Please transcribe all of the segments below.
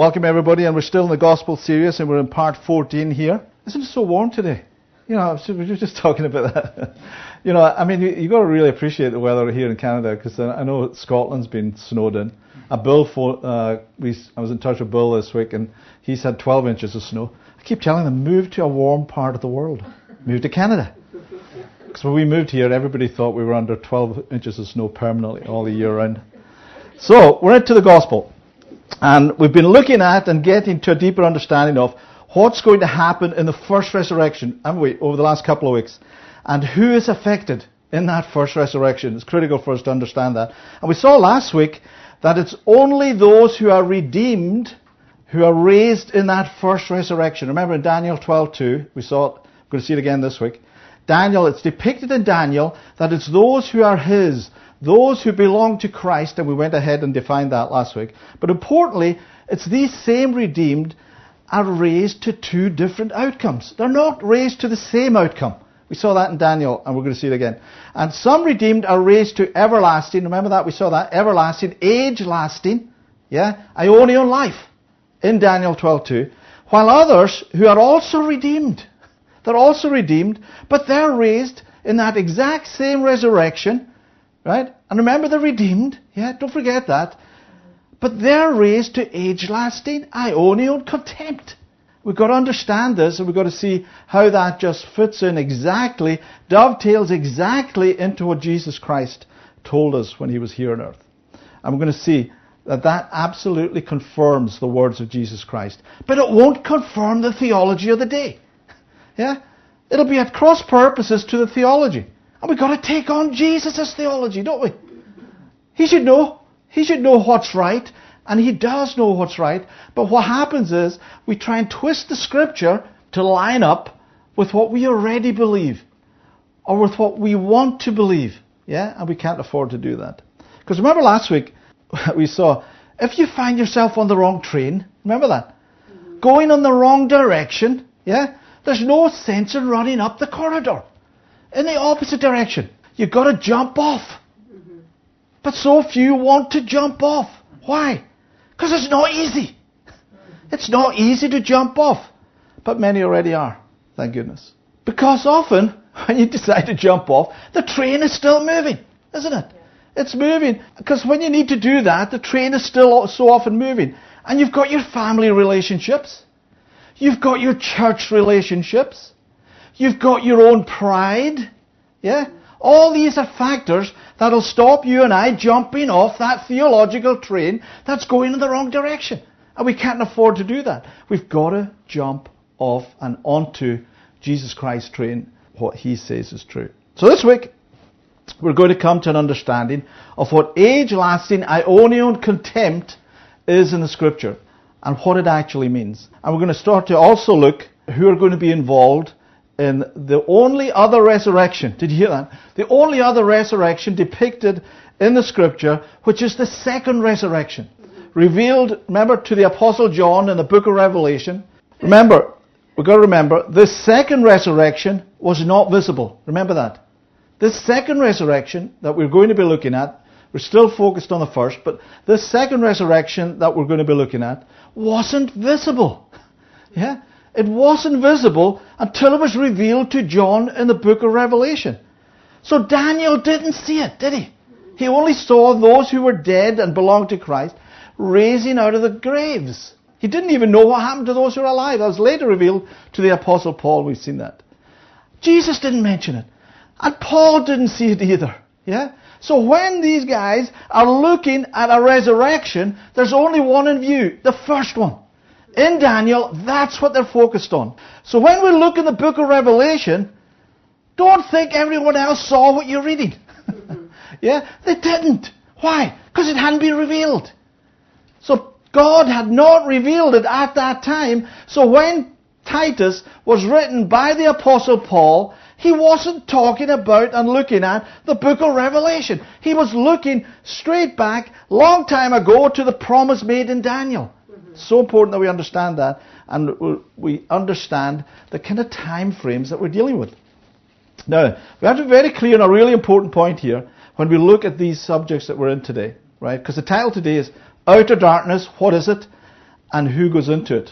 Welcome everybody, and we're still in the gospel series, and we're in part 14 here. Isn't it so warm today? You know, we were just talking about that. you know, I mean, you, you got to really appreciate the weather here in Canada because I know Scotland's been snowed in. A Bill, for, uh, we, I was in touch with Bill this week, and he's had 12 inches of snow. I keep telling them, move to a warm part of the world. Move to Canada. Because when we moved here, everybody thought we were under 12 inches of snow permanently all the year round. So, we're into the gospel. And we've been looking at and getting to a deeper understanding of what's going to happen in the first resurrection, haven't we, over the last couple of weeks? And who is affected in that first resurrection. It's critical for us to understand that. And we saw last week that it's only those who are redeemed who are raised in that first resurrection. Remember in Daniel 12:2, we saw it, we're going to see it again this week. Daniel, it's depicted in Daniel that it's those who are his, those who belong to Christ, and we went ahead and defined that last week. But importantly, it's these same redeemed are raised to two different outcomes. They're not raised to the same outcome. We saw that in Daniel, and we're going to see it again. And some redeemed are raised to everlasting. Remember that? We saw that. Everlasting, age lasting. Yeah? aionian life in Daniel 12.2. While others who are also redeemed, they're also redeemed, but they're raised in that exact same resurrection Right? And remember the redeemed. Yeah, don't forget that. But they're raised to age lasting aionian contempt. We've got to understand this and we've got to see how that just fits in exactly, dovetails exactly into what Jesus Christ told us when he was here on earth. And we're going to see that that absolutely confirms the words of Jesus Christ. But it won't confirm the theology of the day. Yeah? It'll be at cross purposes to the theology. And we've got to take on Jesus' theology, don't we? He should know. He should know what's right, and he does know what's right. But what happens is we try and twist the scripture to line up with what we already believe, or with what we want to believe. Yeah? And we can't afford to do that. Because remember last week, we saw if you find yourself on the wrong train, remember that? Mm-hmm. Going in the wrong direction, yeah? There's no sense in running up the corridor in the opposite direction. You've got to jump off. Mm-hmm. But so few want to jump off. Why? Because it's not easy. It's not easy to jump off. But many already are. Thank goodness. Because often, when you decide to jump off, the train is still moving, isn't it? It's moving. Because when you need to do that, the train is still so often moving. And you've got your family relationships. You've got your church relationships. You've got your own pride. Yeah? All these are factors that'll stop you and I jumping off that theological train that's going in the wrong direction. And we can't afford to do that. We've got to jump off and onto Jesus Christ's train, what he says is true. So this week, we're going to come to an understanding of what age-lasting aionian contempt is in the scripture and what it actually means. And we're going to start to also look who are going to be involved in the only other resurrection, did you hear that? The only other resurrection depicted in the scripture, which is the second resurrection. Revealed, remember, to the Apostle John in the book of Revelation. Remember, we've got to remember, this second resurrection was not visible. Remember that. This second resurrection that we're going to be looking at, we're still focused on the first, but this second resurrection that we're going to be looking at wasn't visible. Yeah? It wasn't visible until it was revealed to John in the book of Revelation. So Daniel didn't see it, did he? He only saw those who were dead and belonged to Christ raising out of the graves. He didn't even know what happened to those who were alive. That was later revealed to the Apostle Paul. We've seen that. Jesus didn't mention it. And Paul didn't see it either. Yeah? So when these guys are looking at a resurrection, there's only one in view. The first one. In Daniel, that's what they're focused on. So when we look in the book of Revelation, don't think everyone else saw what you're reading. yeah? They didn't. Why? Because it hadn't been revealed. So God had not revealed it at that time. So when Titus was written by the Apostle Paul, he wasn't talking about and looking at the book of Revelation. He was looking straight back, long time ago, to the promise made in Daniel. So important that we understand that and we understand the kind of time frames that we're dealing with. Now, we have to be very clear on a really important point here when we look at these subjects that we're in today, right? Because the title today is Outer Darkness, what is it? and who goes into it.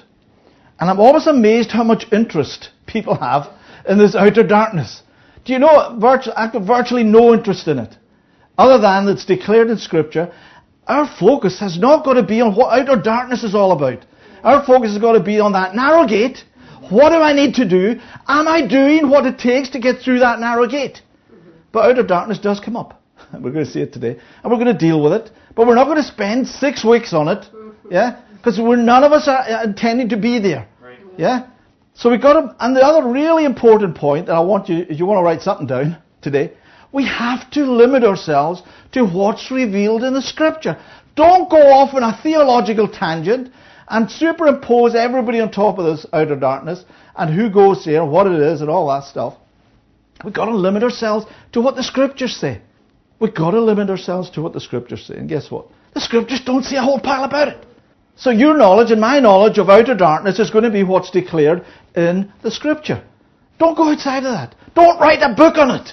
And I'm always amazed how much interest people have in this outer darkness. Do you know virtu- I've virtually no interest in it, other than it's declared in Scripture. Our focus has not got to be on what outer darkness is all about. Our focus has got to be on that narrow gate. What do I need to do? Am I doing what it takes to get through that narrow gate? But outer darkness does come up. We're going to see it today, and we're going to deal with it. But we're not going to spend six weeks on it, yeah, because none of us are intending to be there, Right. yeah. So we've got to, and the other really important point that I want you, if you want to write something down today, we have to limit ourselves to what's revealed in the Scripture. Don't go off on a theological tangent and superimpose everybody on top of this outer darkness and who goes there, what it is, and all that stuff. We've got to limit ourselves to what the Scriptures say. We've got to limit ourselves to what the Scriptures say. And guess what? The Scriptures don't say a whole pile about it. So your knowledge and my knowledge of outer darkness is going to be what's declared in the Scripture. Don't go outside of that. Don't write a book on it.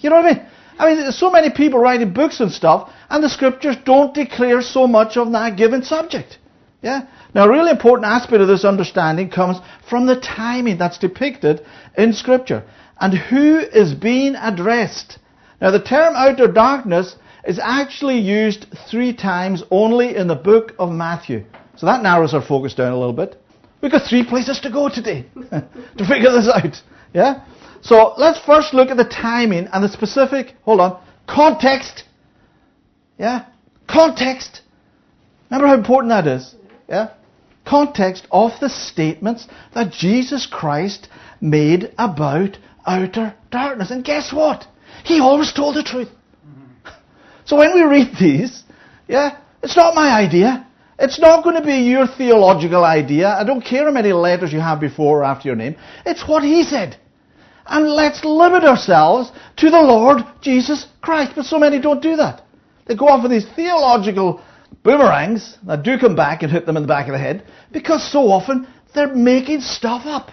You know what I mean? I mean, so many people writing books and stuff, and the Scriptures don't declare so much of that given subject. Yeah? Now, a really important aspect of this understanding comes from the timing that's depicted in Scripture and who is being addressed. Now, the term outer darkness is actually used three times only in the book of Matthew. So that narrows our focus down a little bit. We've got three places to go today to figure this out. Yeah? So let's first look at the timing and the specific, hold on, context. Yeah? Context. Remember how important that is? Yeah? Context of the statements that Jesus Christ made about outer darkness. And guess what? He always told the truth. So when we read these, yeah, it's not my idea. It's not going to be your theological idea. I don't care how many letters you have before or after your name. It's what he said. And let's limit ourselves to the Lord Jesus Christ. But so many don't do that. They go off with these theological boomerangs that do come back and hit them in the back of the head because so often they're making stuff up.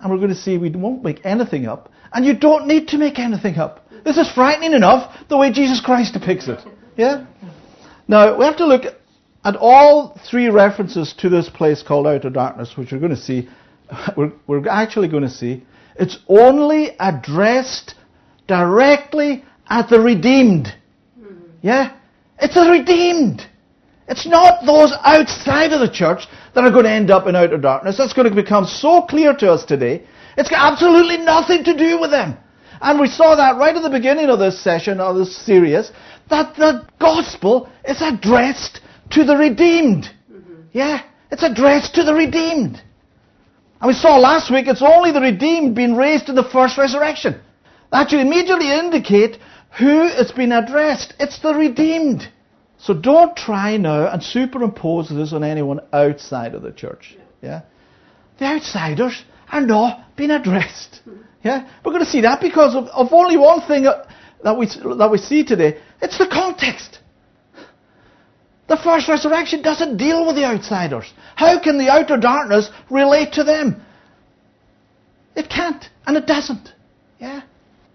And we're going to see we won't make anything up. And you don't need to make anything up. This is frightening enough the way Jesus Christ depicts it. Yeah? Now, we have to look at all three references to this place called outer darkness, which we're going to see. We're, we're actually going to see. It's only addressed directly at the redeemed. Yeah? It's the redeemed. It's not those outside of the church that are going to end up in outer darkness. That's going to become so clear to us today. It's got absolutely nothing to do with them. And we saw that right at the beginning of this session, of this series, that the gospel is addressed to the redeemed. Mm-hmm. Yeah? It's addressed to the redeemed. And we saw last week it's only the redeemed being raised in the first resurrection. That should immediately indicate who it's been addressed. It's the redeemed. So don't try now and superimpose this on anyone outside of the church. Yeah? The outsiders are not being addressed. Yeah? We're going to see that because of, of only one thing uh, that we, that we see today. It's the context. The first resurrection doesn't deal with the outsiders. How can the outer darkness relate to them? It can't, and it doesn't. Yeah?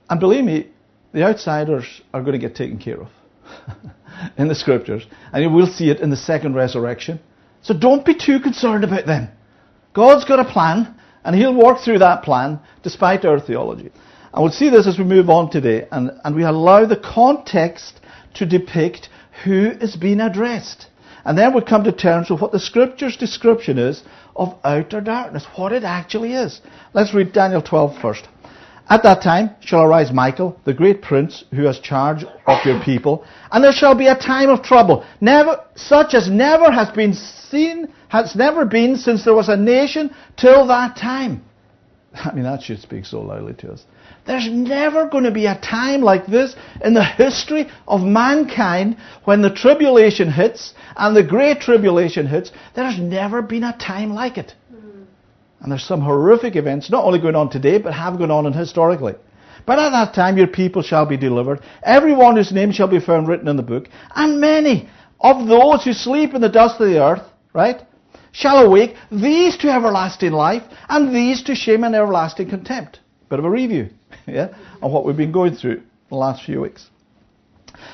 And believe me, the outsiders are going to get taken care of in the scriptures. And you will see it in the second resurrection. So don't be too concerned about them. God's got a plan, and He'll work through that plan despite our theology. And we'll see this as we move on today, and, and we allow the context to depict who is being addressed. And then we come to terms with what the scripture's description is of outer darkness, what it actually is. Let's read Daniel 12 first. At that time shall arise Michael, the great prince, who has charge of your people, and there shall be a time of trouble, never such as never has been seen, has never been since there was a nation till that time. I mean, that should speak so loudly to us. There's never going to be a time like this in the history of mankind when the tribulation hits and the great tribulation hits. There's never been a time like it. Hmm. And there's some horrific events, not only going on today, but have gone on historically. But at that time your people shall be delivered, Everyone whose name shall be found written in the book, and many of those who sleep in the dust of the earth, right, shall awake, these to everlasting life, and these to shame and everlasting contempt. Bit of a review, yeah, of what we've been going through the last few weeks.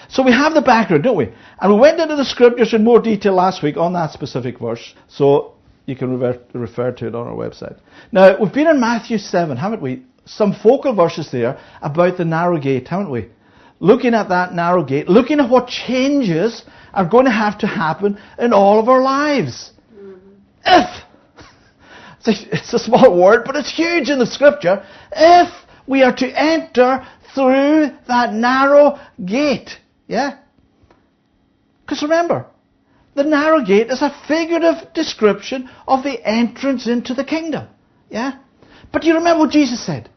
So we have the background, don't we? And we went into the scriptures in more detail last week on that specific verse. So you can refer to it on our website. Now, we've been in Matthew 7, haven't we? Some focal verses there about the narrow gate, haven't we? Looking at that narrow gate, looking at what changes are going to have to happen in all of our lives. If, it's a small word, but it's huge in the scripture, if we are to enter through that narrow gate. Yeah? Because remember, the narrow gate is a figurative description of the entrance into the kingdom. Yeah? But you remember what Jesus said?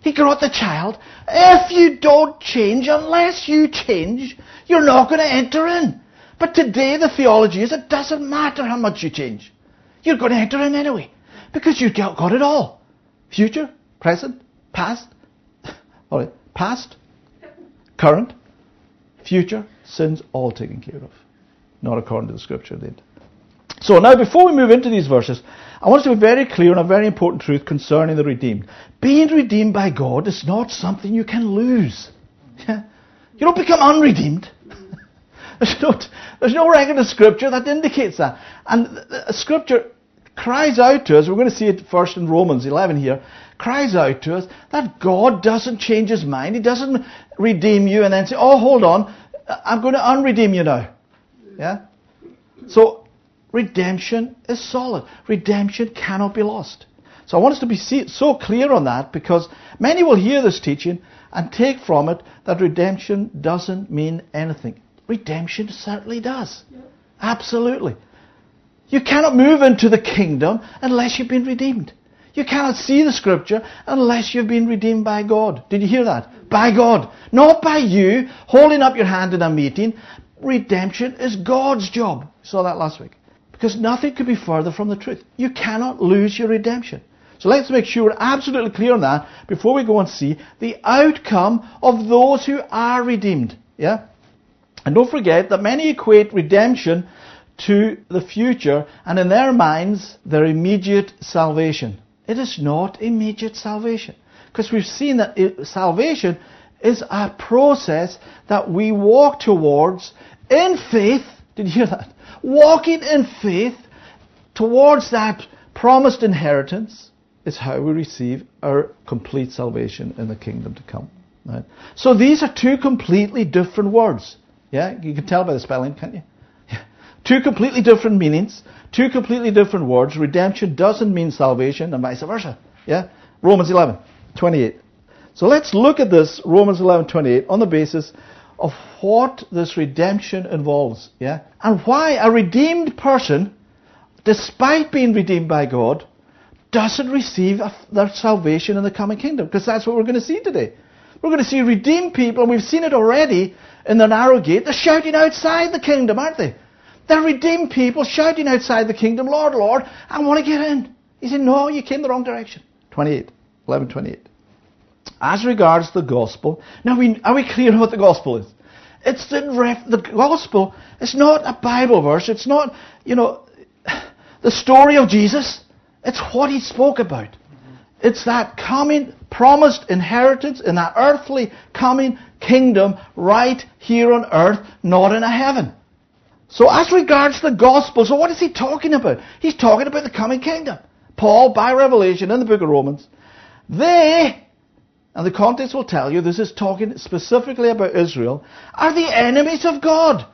He got the child. If you don't change, unless you change, you're not going to enter in. But today the theology is it doesn't matter how much you change. You're going to enter in anyway. Because you've got it all. Future, present, past. All right. Past, current, future, sins all taken care of. Not according to the scripture, did. So now before we move into these verses, I want us to be very clear on a very important truth concerning the redeemed. Being redeemed by God is not something you can lose. Yeah? You don't become unredeemed. there's, no, there's no record of scripture that indicates that. And the scripture cries out to us, we're going to see it first in Romans 11 here, cries out to us that God doesn't change his mind. He doesn't redeem you and then say, oh, hold on, I'm going to unredeem you now. Yeah? So, redemption is solid. Redemption cannot be lost. So I want us to be so clear on that because many will hear this teaching and take from it that redemption doesn't mean anything. Redemption certainly does. Absolutely. You cannot move into the kingdom unless you've been redeemed. You cannot see the scripture unless you've been redeemed by God. Did you hear that? By God. Not by you holding up your hand in a meeting. Redemption is God's job. You saw that last week. Because nothing could be further from the truth. You cannot lose your redemption. So let's make sure we're absolutely clear on that before we go and see the outcome of those who are redeemed. Yeah? And don't forget that many equate redemption to the future and in their minds their immediate salvation. It is not immediate salvation. Because we've seen that salvation is a process that we walk towards in faith. Did you hear that? Walking in faith towards that promised inheritance is how we receive our complete salvation in the kingdom to come. Right? So these are two completely different words. Yeah, you can tell by the spelling, can't you? Two completely different meanings, two completely different words. Redemption doesn't mean salvation and vice versa. Yeah? Romans 11, 28. So let's look at this, Romans 11, 28, on the basis of what this redemption involves. Yeah? And why a redeemed person, despite being redeemed by God, doesn't receive their salvation in the coming kingdom. Because that's what we're going to see today. We're going to see redeemed people, and we've seen it already in the narrow gate. They're shouting outside the kingdom, aren't they? They're redeemed people shouting outside the kingdom, Lord, Lord, I want to get in. He said, No, you came the wrong direction. 28. 11, 28. As regards the gospel, now we, are we clear what the gospel is? It's the, ref, the gospel. It's not a Bible verse. It's not, you know, the story of Jesus. It's what he spoke about. It's that coming, promised inheritance in that earthly coming kingdom right here on earth, not in a heaven. So as regards the gospel, so what is he talking about? He's talking about the coming kingdom. Paul, by revelation in the book of Romans, they, and the context will tell you, this is talking specifically about Israel, are the enemies of God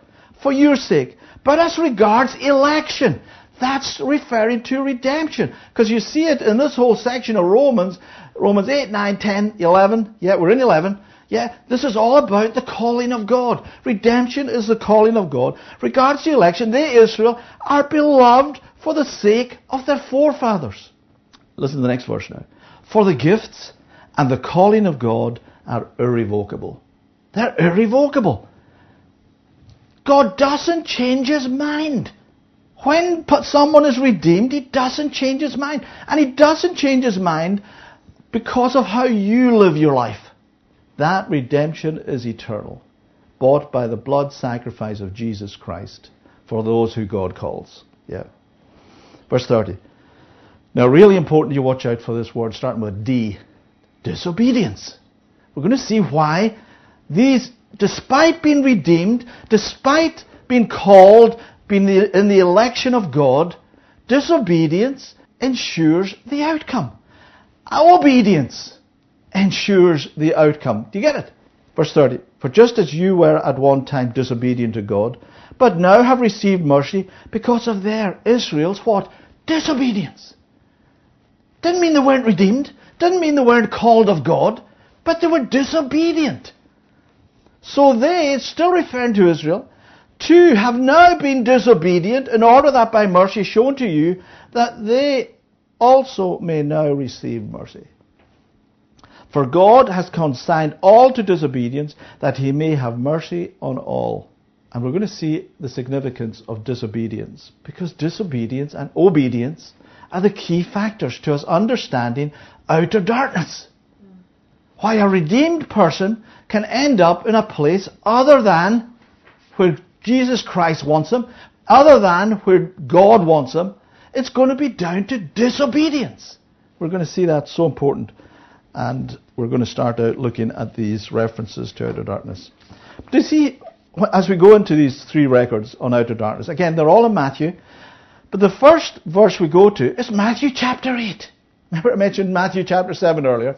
for your sake. But as regards election, that's referring to redemption. Because you see it in this whole section of Romans, Romans 8, 9, 10, 11. Yeah, we're in 11. Yeah, this is all about the calling of God. Redemption is the calling of God. Regards to election, they, Israel, are beloved for the sake of their forefathers. Listen to the next verse now. For the gifts and the calling of God are irrevocable. They're irrevocable. God doesn't change his mind. When someone is redeemed, he doesn't change his mind. And he doesn't change his mind because of how you live your life. That redemption is eternal, bought by the blood sacrifice of Jesus Christ for those who God calls. Yeah. Verse 30. Now, really important you watch out for this word starting with D. Disobedience. We're going to see why these despite being redeemed, despite being called, being in the election of God, disobedience ensures the outcome. Obedience ensures the outcome. Do you get it? Verse 30. For just as you were at one time disobedient to God, but now have received mercy because of their, Israel's, what? Disobedience. Didn't mean they weren't redeemed. Didn't mean they weren't called of God. But they were disobedient. So they, still referring to Israel, too have now been disobedient in order that by mercy shown to you that they also may now receive mercy. For God has consigned all to disobedience that he may have mercy on all. And we're going to see the significance of disobedience because disobedience and obedience are the key factors to us understanding outer darkness. Why a redeemed person can end up in a place other than where Jesus Christ wants them, other than where God wants them, it's going to be down to disobedience. We're going to see that so important. And we're going to start out looking at these references to outer darkness. Do you see, as we go into these three records on outer darkness, again, they're all in Matthew, but the first verse we go to is Matthew chapter 8. Remember I mentioned Matthew chapter 7 earlier?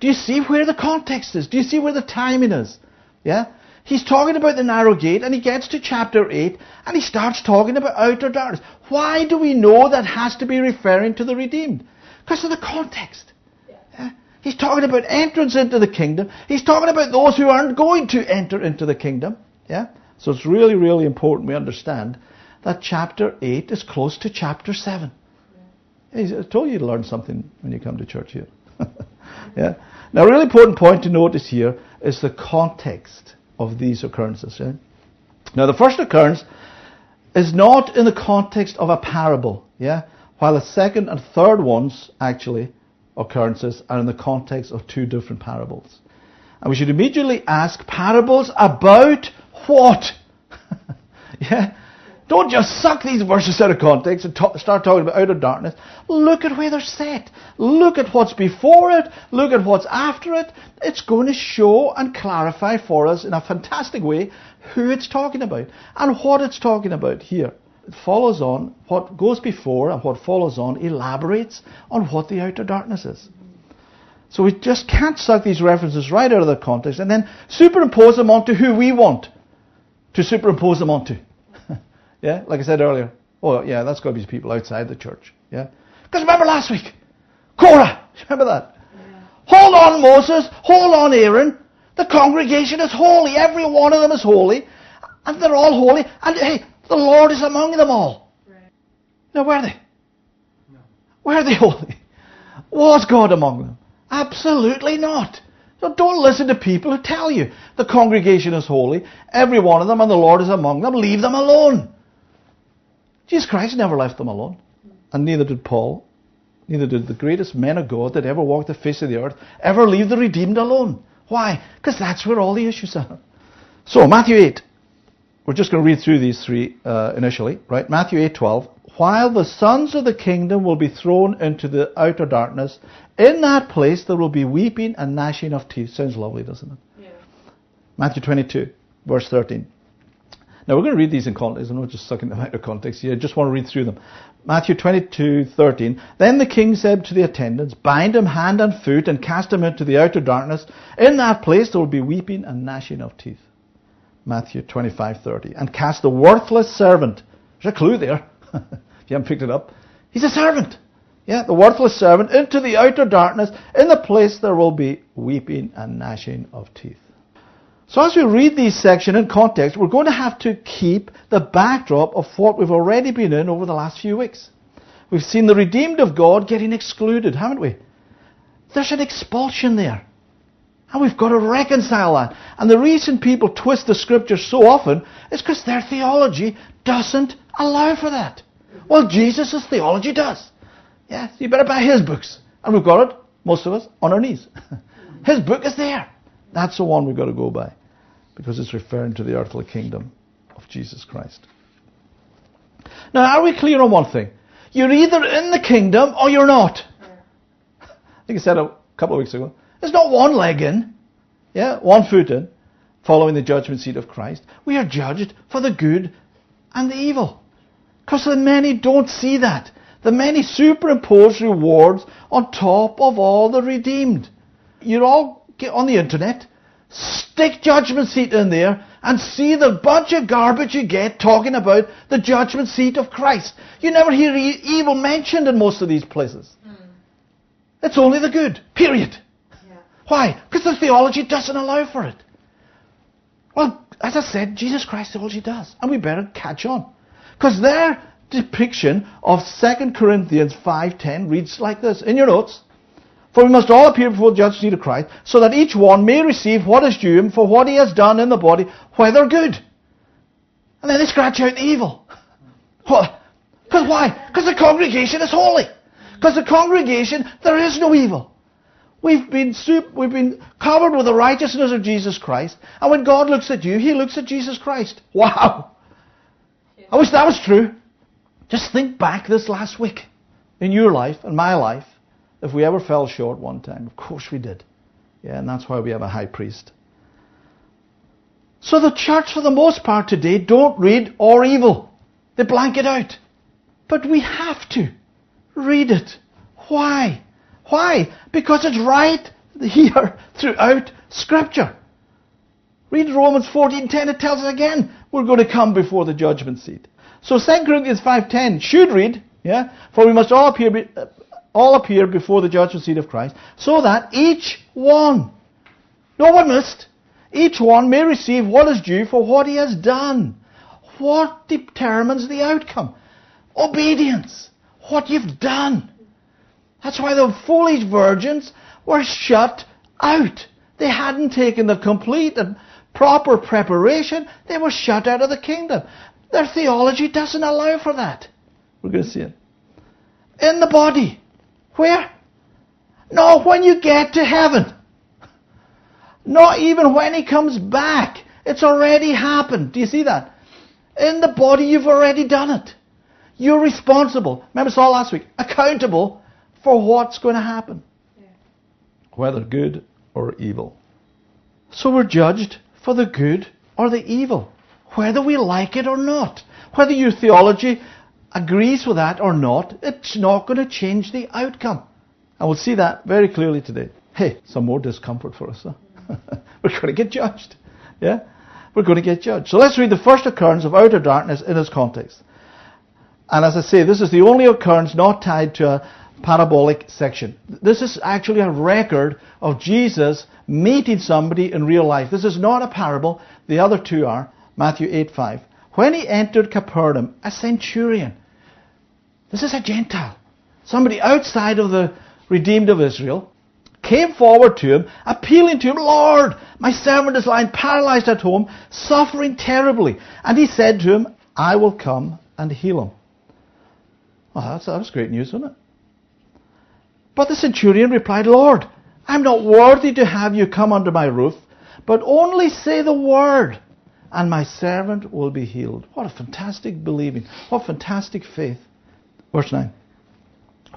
Do you see where the context is? Do you see where the timing is? Yeah? He's talking about the narrow gate and he gets to chapter 8 and he starts talking about outer darkness. Why do we know that has to be referring to the redeemed? Because of the context. He's talking about entrance into the kingdom. He's talking about those who aren't going to enter into the kingdom. Yeah? So it's really, really important we understand that chapter 8 is close to chapter 7. Yeah. I told you to learn something when you come to church here. yeah? Now, a really important point to notice here is the context of these occurrences. Yeah? Now, the first occurrence is not in the context of a parable, yeah, while the second and third ones actually occurrences are in the context of two different parables. And we should immediately ask parables about what? yeah? Don't just suck these verses out of context and start talking about outer darkness. Look at where they're set. Look at what's before it. Look at what's after it. It's going to show and clarify for us in a fantastic way who it's talking about and what it's talking about here. It follows on what goes before and what follows on elaborates on what the outer darkness is. So we just can't suck these references right out of the context and then superimpose them onto who we want to superimpose them onto. Yeah, like I said earlier. Oh, yeah, that's got to be people outside the church. Yeah, because remember last week, Korah. Remember that? Yeah. Hold on, Moses. Hold on, Aaron. The congregation is holy. Every one of them is holy, and they're all holy. And hey, the Lord is among them all. Right. Now, where are they? No. Where are they holy? Was God among them? Absolutely not. So don't listen to people who tell you the congregation is holy, every one of them, and the Lord is among them. Leave them alone. Jesus Christ never left them alone. And neither did Paul. Neither did the greatest men of God that ever walked the face of the earth ever leave the redeemed alone. Why? Because that's where all the issues are. So, Matthew 8. We're just going to read through these three uh, initially, right? Matthew 8:12. While the sons of the kingdom will be thrown into the outer darkness, in that place there will be weeping and gnashing of teeth. Sounds lovely, doesn't it? Yeah. Matthew 22, verse 13. Now we're going to read these in context. I'm not just sucking them out of context here. I just want to read through them. Matthew 22:13. Then the king said to the attendants, "Bind him hand and foot and cast him into the outer darkness. In that place there will be weeping and gnashing of teeth." Matthew 25:30. And cast the worthless servant. There's a clue there. if you haven't picked it up, he's a servant. Yeah, the worthless servant into the outer darkness. In the place there will be weeping and gnashing of teeth. So as we read these sections in context, we're going to have to keep the backdrop of what we've already been in over the last few weeks. We've seen the redeemed of God getting excluded, haven't we? There's an expulsion there. And we've got to reconcile that. And the reason people twist the scriptures so often is because their theology doesn't allow for that. Well, Jesus' theology does. Yeah, so you better buy his books. And we've got it, most of us, on our knees. his book is there. That's the one we've got to go by because it's referring to the earthly kingdom of Jesus Christ. Now, are we clear on one thing? You're either in the kingdom or you're not. I think I said a couple of weeks ago. There's not one leg in, yeah, one foot in. following the judgment seat of Christ. We are judged for the good and the evil. Because the many don't see that. The many superimpose rewards on top of all the redeemed. You all get on the internet, stick judgment seat in there, and see the bunch of garbage you get talking about the judgment seat of Christ. You never hear evil mentioned in most of these places. Mm. It's only the good. Period. Why? Because the theology doesn't allow for it. Well, as I said, Jesus Christ theology does. And we better catch on. Because their depiction of 2 Corinthians 5.10 reads like this. In your notes. For we must all appear before the judgment seat of Christ, so that each one may receive what is due him for what he has done in the body, whether good. And then they scratch out the evil. What? Because why? Because the congregation is holy. Because the congregation, there is no evil. We've been, we've been covered with the righteousness of Jesus Christ. And when God looks at you, He looks at Jesus Christ. Wow. I wish that was true. Just think back this last week in your life and my life if we ever fell short one time. Of course we did. Yeah, and that's why we have a high priest. So the church, for the most part today, don't read or evil. They blank it out. But we have to read it. Why? Why? Because it's right here throughout Scripture. Read Romans 14:10. It tells us again we're going to come before the judgment seat. So 2 Corinthians 5:10 should read, yeah, for we must all appear, uh, all appear before the judgment seat of Christ, so that each one, no one missed, each one may receive what is due for what he has done. What determines the outcome? Obedience. What you've done. That's why the foolish virgins were shut out. They hadn't taken the complete and proper preparation. They were shut out of the kingdom. Their theology doesn't allow for that. We're going to see it. In the body. Where? No, when you get to heaven. Not even when he comes back. It's already happened. Do you see that? In the body, you've already done it. You're responsible. Remember, saw last week. Accountable for what's going to happen. Yeah. Whether good or evil. So we're judged for the good or the evil whether we like it or not. Whether your theology agrees with that or not, it's not going to change the outcome. And we'll see that very clearly today. Hey, some more discomfort for us. Huh? We're going to get judged. Yeah? We're going to get judged. So let's read the first occurrence of outer darkness in its context. And as I say, this is the only occurrence not tied to a parabolic section. This is actually a record of Jesus meeting somebody in real life. This is not a parable. The other two are. Matthew 8 5. When he entered Capernaum, a centurion, this is a Gentile, somebody outside of the redeemed of Israel, came forward to him, appealing to him, Lord, my servant is lying paralyzed at home, suffering terribly. And he said to him, I will come and heal him. Well, that's, that was great news, wasn't it? But the centurion replied, Lord, I'm not worthy to have you come under my roof, but only say the word, and my servant will be healed. What a fantastic believing. What fantastic faith. Verse 9.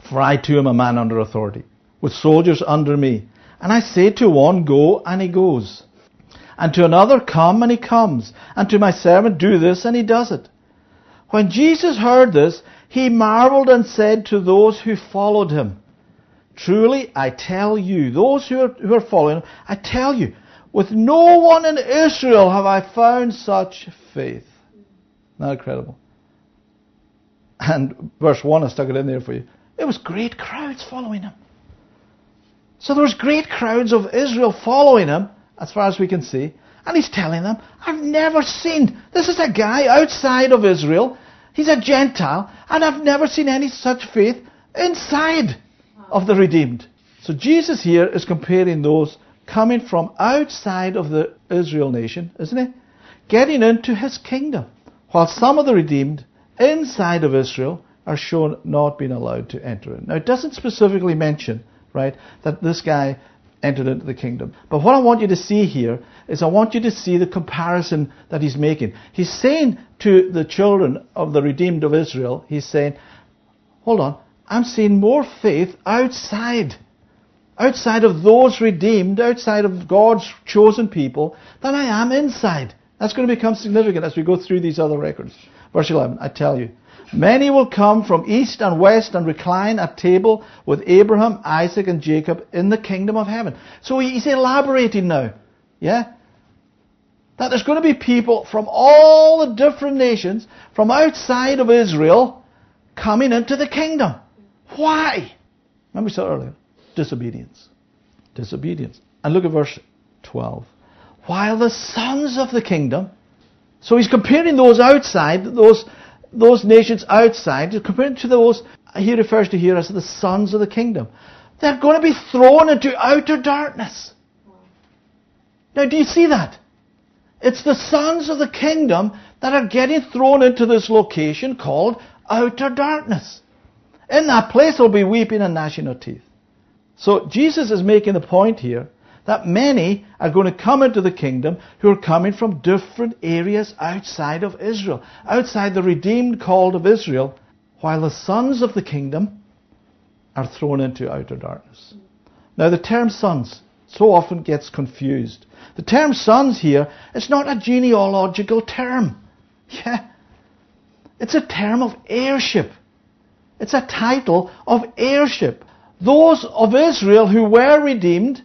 For I too am a man under authority, with soldiers under me. And I say to one, Go, and he goes. And to another, Come, and he comes. And to my servant, Do this, and he does it. When Jesus heard this, he marveled and said to those who followed him, Truly, I tell you, those who are, who are following I tell you, with no one in Israel have I found such faith. Not incredible. And verse 1, I stuck it in there for you. It was great crowds following him. So there was great crowds of Israel following him, as far as we can see. And he's telling them, I've never seen, this is a guy outside of Israel. He's a Gentile, and I've never seen any such faith inside of the redeemed. So Jesus here is comparing those coming from outside of the Israel nation, isn't it? Getting into his kingdom. While some of the redeemed inside of Israel are shown not being allowed to enter in. Now it doesn't specifically mention, right, that this guy entered into the kingdom. But what I want you to see here is I want you to see the comparison that he's making. He's saying to the children of the redeemed of Israel, he's saying, hold on, I'm seeing more faith outside outside of those redeemed, outside of God's chosen people, than I am inside. That's going to become significant as we go through these other records. Verse 11, I tell you, many will come from east and west and recline at table with Abraham, Isaac, and Jacob in the kingdom of heaven. So he's elaborating now. Yeah? That there's going to be people from all the different nations, from outside of Israel, coming into the kingdom. Why? Remember we said earlier, disobedience. Disobedience. And look at verse 12. While the sons of the kingdom, so he's comparing those outside, those, those nations outside, comparing to those he refers to here as the sons of the kingdom. They're going to be thrown into outer darkness. Now, do you see that? It's the sons of the kingdom that are getting thrown into this location called outer darkness. In that place will be weeping and gnashing of teeth. So Jesus is making the point here that many are going to come into the kingdom who are coming from different areas outside of Israel, outside the redeemed called of Israel, while the sons of the kingdom are thrown into outer darkness. Now the term sons so often gets confused. The term sons here is not a genealogical term. Yeah. It's a term of heirship. It's a title of heirship. Those of Israel who were redeemed,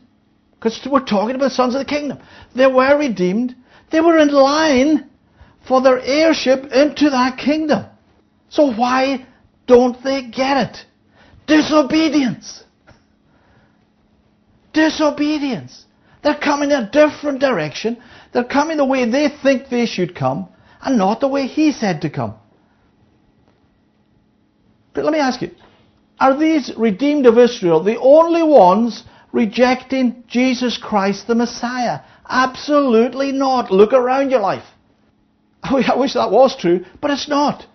because we're talking about sons of the kingdom, they were redeemed. They were in line for their heirship into that kingdom. So why don't they get it? Disobedience. Disobedience. They're coming in a different direction. They're coming the way they think they should come and not the way he said to come. But let me ask you, are these redeemed of Israel the only ones rejecting Jesus Christ the Messiah? Absolutely not. Look around your life. I wish that was true, but it's not.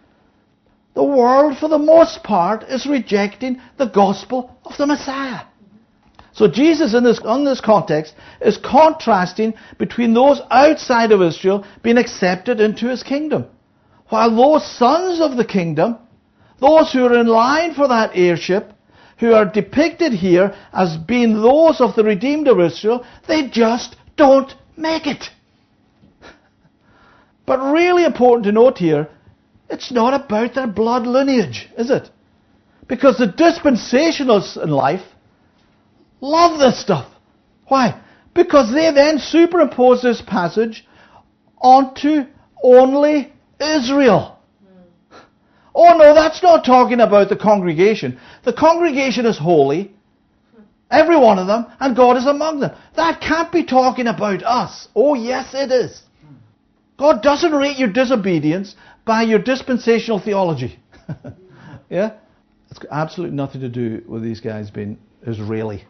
The world, for the most part, is rejecting the gospel of the Messiah. So Jesus, in this, in this context, is contrasting between those outside of Israel being accepted into his kingdom, while those sons of the kingdom, those who are in line for that heirship, who are depicted here as being those of the redeemed of Israel, they just don't make it. But really important to note here, it's not about their blood lineage, is it? Because the dispensationalists in life love this stuff. Why? Because they then superimpose this passage onto only Israel. Oh no, that's not talking about the congregation. The congregation is holy, every one of them, and God is among them. That can't be talking about us. Oh yes, it is. God doesn't rate your disobedience by your dispensational theology. yeah? It's got absolutely nothing to do with these guys being Israeli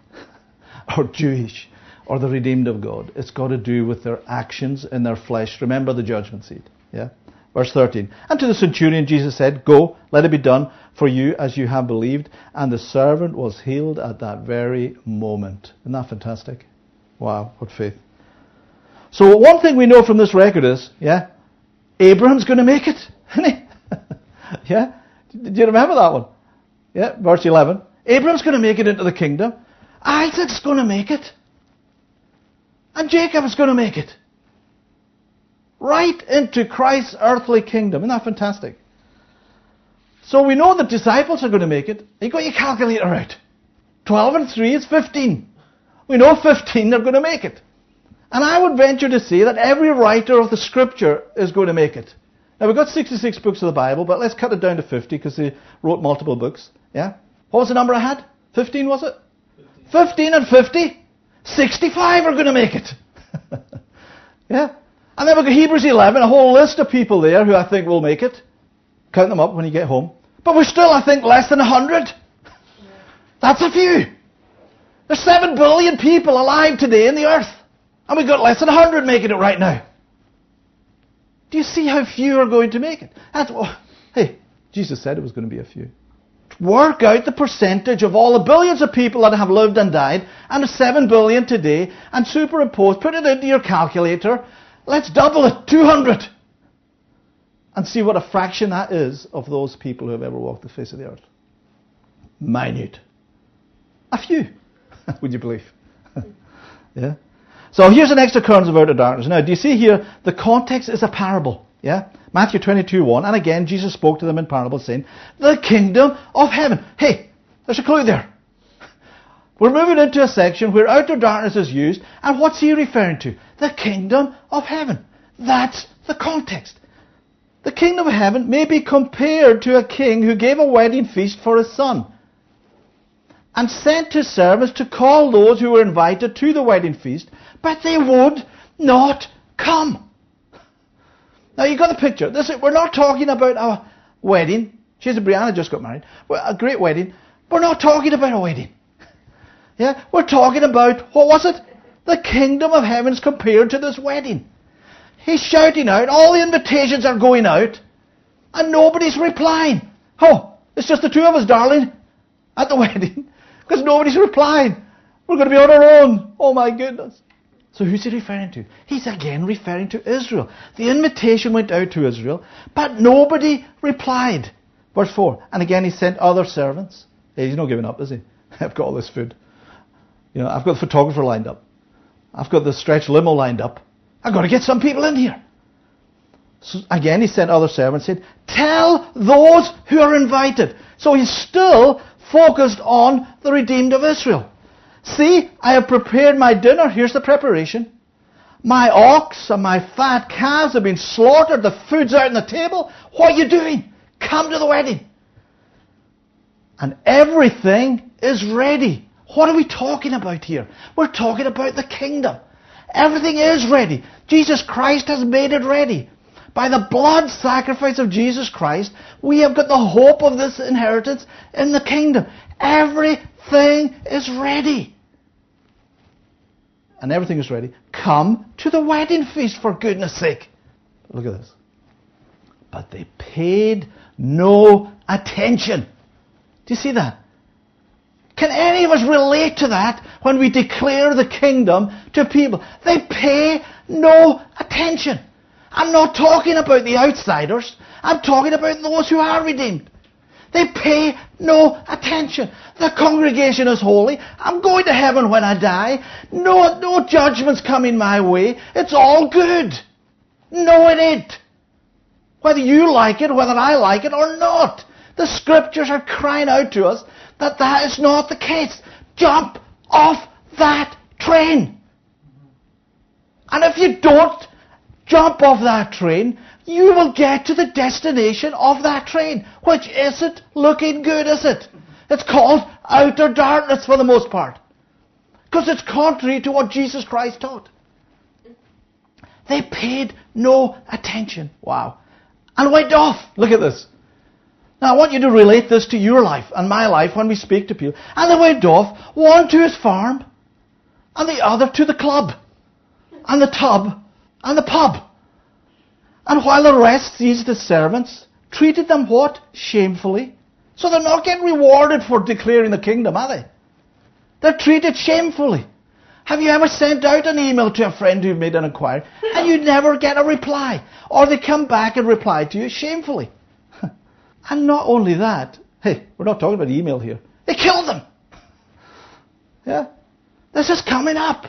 or Jewish or the redeemed of God. It's got to do with their actions in their flesh. Remember the judgment seat. Yeah? Verse 13. And to the centurion Jesus said, Go, let it be done for you as you have believed. And the servant was healed at that very moment. Isn't that fantastic? Wow, what faith. So one thing we know from this record is, yeah, Abraham's going to make it, yeah? Do you remember that one? Yeah, verse 11. Abraham's going to make it into the kingdom. Isaac's going to make it. And Jacob's going to make it. Right into Christ's earthly kingdom. Isn't that fantastic? So we know the disciples are going to make it. You got your calculator out. 12 and 3 is 15. We know 15 are going to make it. And I would venture to say that every writer of the scripture is going to make it. Now we've got 66 books of the Bible, but let's cut it down to 50 because they wrote multiple books. Yeah? What was the number I had? 15 was it? 15, 15 and 50? 65 are going to make it. yeah? And then we've got Hebrews 11, a whole list of people there who I think will make it. Count them up when you get home. But we're still, I think, less than 100. That's a few. There's 7 billion people alive today in the earth. And we've got less than 100 making it right now. Do you see how few are going to make it? That's, oh, hey, Jesus said it was going to be a few. Work out the percentage of all the billions of people that have lived and died, and the 7 billion today, and superimpose, put it into your calculator. Let's double it, 200. And see what a fraction that is of those people who have ever walked the face of the earth. Minute. A few. Would you believe? yeah. So here's the next occurrence of outer darkness. Now, do you see here? The context is a parable. Yeah? Matthew 22, 1. And again, Jesus spoke to them in parables saying, The kingdom of heaven. Hey, there's a clue there. We're moving into a section where outer darkness is used. And what's he referring to? The kingdom of heaven. That's the context. The kingdom of heaven may be compared to a king who gave a wedding feast for his son and sent his servants to call those who were invited to the wedding feast, but they would not come. Now you've got the picture. This is, we're not talking about a wedding. She's and Brianna just got married. Well, a great wedding. We're not talking about a wedding. Yeah, we're talking about what was it? The kingdom of heavens compared to this wedding. He's shouting out. All the invitations are going out, and nobody's replying. Oh, it's just the two of us, darling, at the wedding, because nobody's replying. We're going to be on our own. Oh my goodness. So who's he referring to? He's again referring to Israel. The invitation went out to Israel, but nobody replied. Verse 4. And again he sent other servants. He's not giving up, is he? I've got all this food. You know, I've got the photographer lined up. I've got the stretch limo lined up. I've got to get some people in here. So again, he sent other servants, said, Tell those who are invited. So he's still focused on the redeemed of Israel. See, I have prepared my dinner. Here's the preparation. My ox and my fat calves have been slaughtered. The food's out on the table. What are you doing? Come to the wedding. And everything is ready. What are we talking about here? We're talking about the kingdom. Everything is ready. Jesus Christ has made it ready. By the blood sacrifice of Jesus Christ, we have got the hope of this inheritance in the kingdom. Everything is ready. And everything is ready. Come to the wedding feast for goodness sake. Look at this. But they paid no attention. Do you see that? Can any of us relate to that when we declare the kingdom to people? They pay no attention. I'm not talking about the outsiders. I'm talking about those who are redeemed. They pay no attention. The congregation is holy. I'm going to heaven when I die. No, no judgment's coming my way. It's all good. No, it ain't. Whether you like it, whether I like it or not. The scriptures are crying out to us that that is not the case. Jump off that train. And if you don't jump off that train, you will get to the destination of that train, which isn't looking good, is it? It's called outer darkness for the most part. Because it's contrary to what Jesus Christ taught. They paid no attention. Wow. And went off. Look at this. Now I want you to relate this to your life and my life when we speak to people. And they went off, one to his farm, and the other to the club, and the tub, and the pub. And while the rest seized the servants, treated them what? Shamefully. So they're not getting rewarded for declaring the kingdom, are they? They're treated shamefully. Have you ever sent out an email to a friend who made an inquiry and you never get a reply? Or they come back and reply to you shamefully. And not only that, hey, we're not talking about email here. They killed them. Yeah? This is coming up.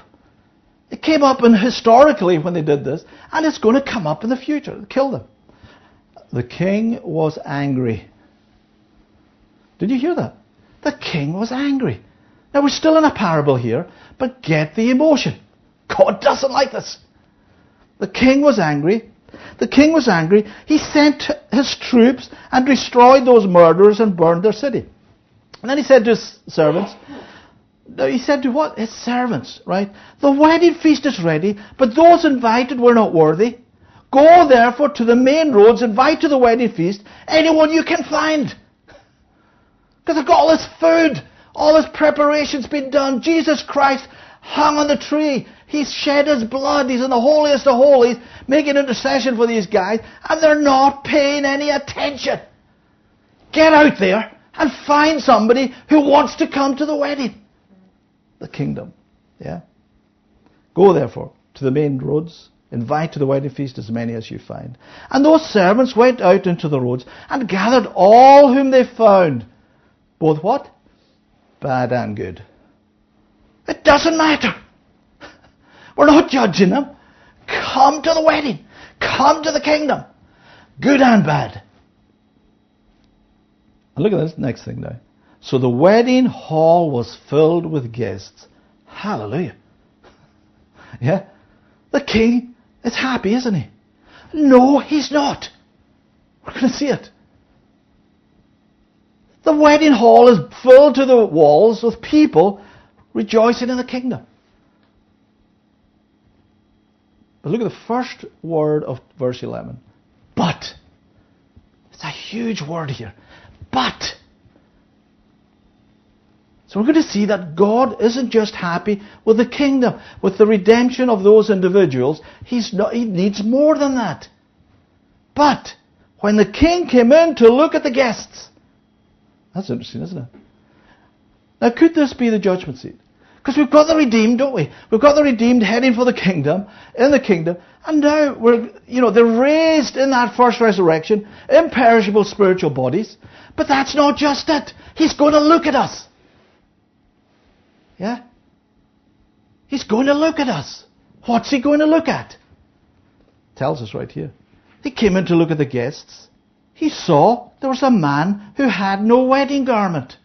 It came up in historically when they did this, and it's going to come up in the future. Kill them. The king was angry. Did you hear that? The king was angry. Now we're still in a parable here, but get the emotion. God doesn't like this. The king was angry the king was angry. He sent his troops and destroyed those murderers and burned their city. And then he said to his servants, he said to what? His servants, right? The wedding feast is ready, but those invited were not worthy. Go therefore to the main roads, invite to the wedding feast anyone you can find. Because I've got all this food, all this preparation's been done. Jesus Christ hung on the tree. He's shed his blood. He's in the holiest of holies, making intercession for these guys, and they're not paying any attention. Get out there and find somebody who wants to come to the wedding. The kingdom. Yeah? Go therefore to the main roads, invite to the wedding feast as many as you find. And those servants went out into the roads and gathered all whom they found, both what? Bad and good. It doesn't matter. We're not judging them. Come to the wedding. Come to the kingdom. Good and bad. And look at this next thing now. So the wedding hall was filled with guests. Hallelujah. Yeah? The king is happy, isn't he? No, he's not. We're going to see it. The wedding hall is filled to the walls with people rejoicing in the kingdom. But look at the first word of verse 11. But. It's a huge word here. But. So we're going to see that God isn't just happy with the kingdom, with the redemption of those individuals. He's not, he needs more than that. But when the king came in to look at the guests, that's interesting, isn't it? Now, could this be the judgment seat? Because we've got the redeemed, don't we? We've got the redeemed heading for the kingdom, in the kingdom, and now we're, you know, they're raised in that first resurrection, imperishable spiritual bodies. But that's not just it. He's going to look at us. Yeah? He's going to look at us. What's he going to look at? Tells us right here. He came in to look at the guests. He saw there was a man who had no wedding garment.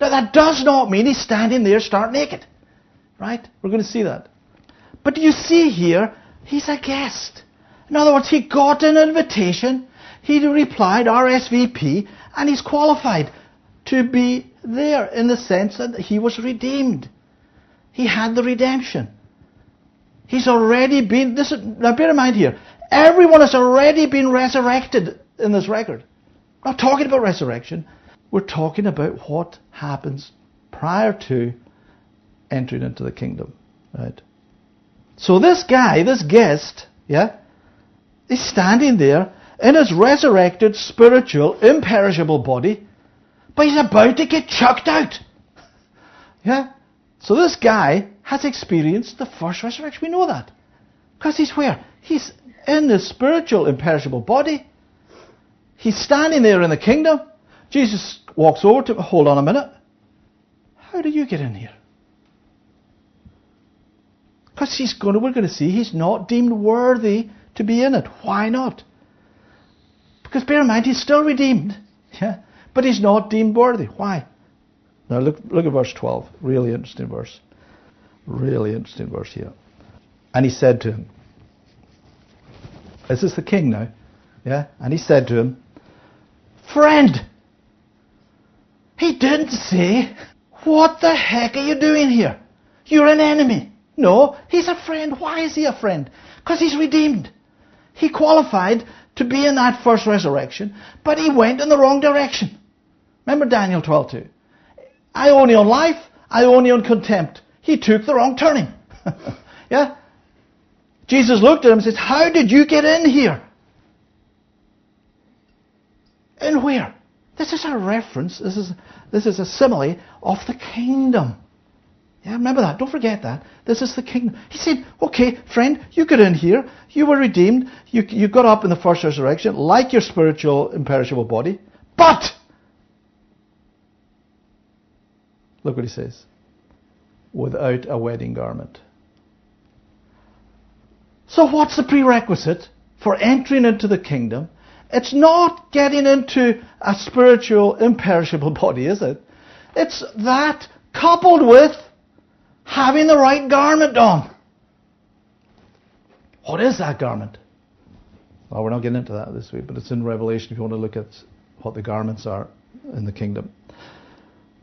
Now that does not mean he's standing there stark naked. Right? We're going to see that. But you see here, he's a guest. In other words, he got an invitation, he replied RSVP, and he's qualified to be there in the sense that he was redeemed. He had the redemption. He's already been, this now bear in mind here, everyone has already been resurrected in this record. We're not talking about resurrection. We're talking about what happens prior to entering into the kingdom. Right? So this guy, this guest, yeah, is standing there in his resurrected, spiritual, imperishable body, but he's about to get chucked out. Yeah? So this guy has experienced the first resurrection. We know that. Because he's where? He's in the spiritual, imperishable body. He's standing there in the kingdom. Jesus walks over to hold on a minute. How do you get in here? Because he's going to, we're going to see he's not deemed worthy to be in it. Why not? Because bear in mind, he's still redeemed. Yeah? But he's not deemed worthy. Why? Now look, look at verse 12. Really interesting verse. Really interesting verse here. And he said to him, This is the king now. Yeah? And he said to him, Friend! He didn't say, What the heck are you doing here? You're an enemy. No, he's a friend. Why is he a friend? Because he's redeemed. He qualified to be in that first resurrection, but he went in the wrong direction. Remember Daniel 12:2. aionian life, aionian contempt. He took the wrong turning. yeah? Jesus looked at him and says, How did you get in here? And where? This is a reference, this is, this is a simile of the kingdom. Yeah, remember that. Don't forget that. This is the kingdom. He said, okay, friend, you get in here. You were redeemed. You, you got up in the first resurrection, like your spiritual, imperishable body. But Look what he says. Without a wedding garment. So what's the prerequisite for entering into the kingdom? It's not getting into a spiritual, imperishable body, is it? It's that coupled with having the right garment on. What is that garment? Well, we're not getting into that this week, but it's in Revelation if you want to look at what the garments are in the kingdom.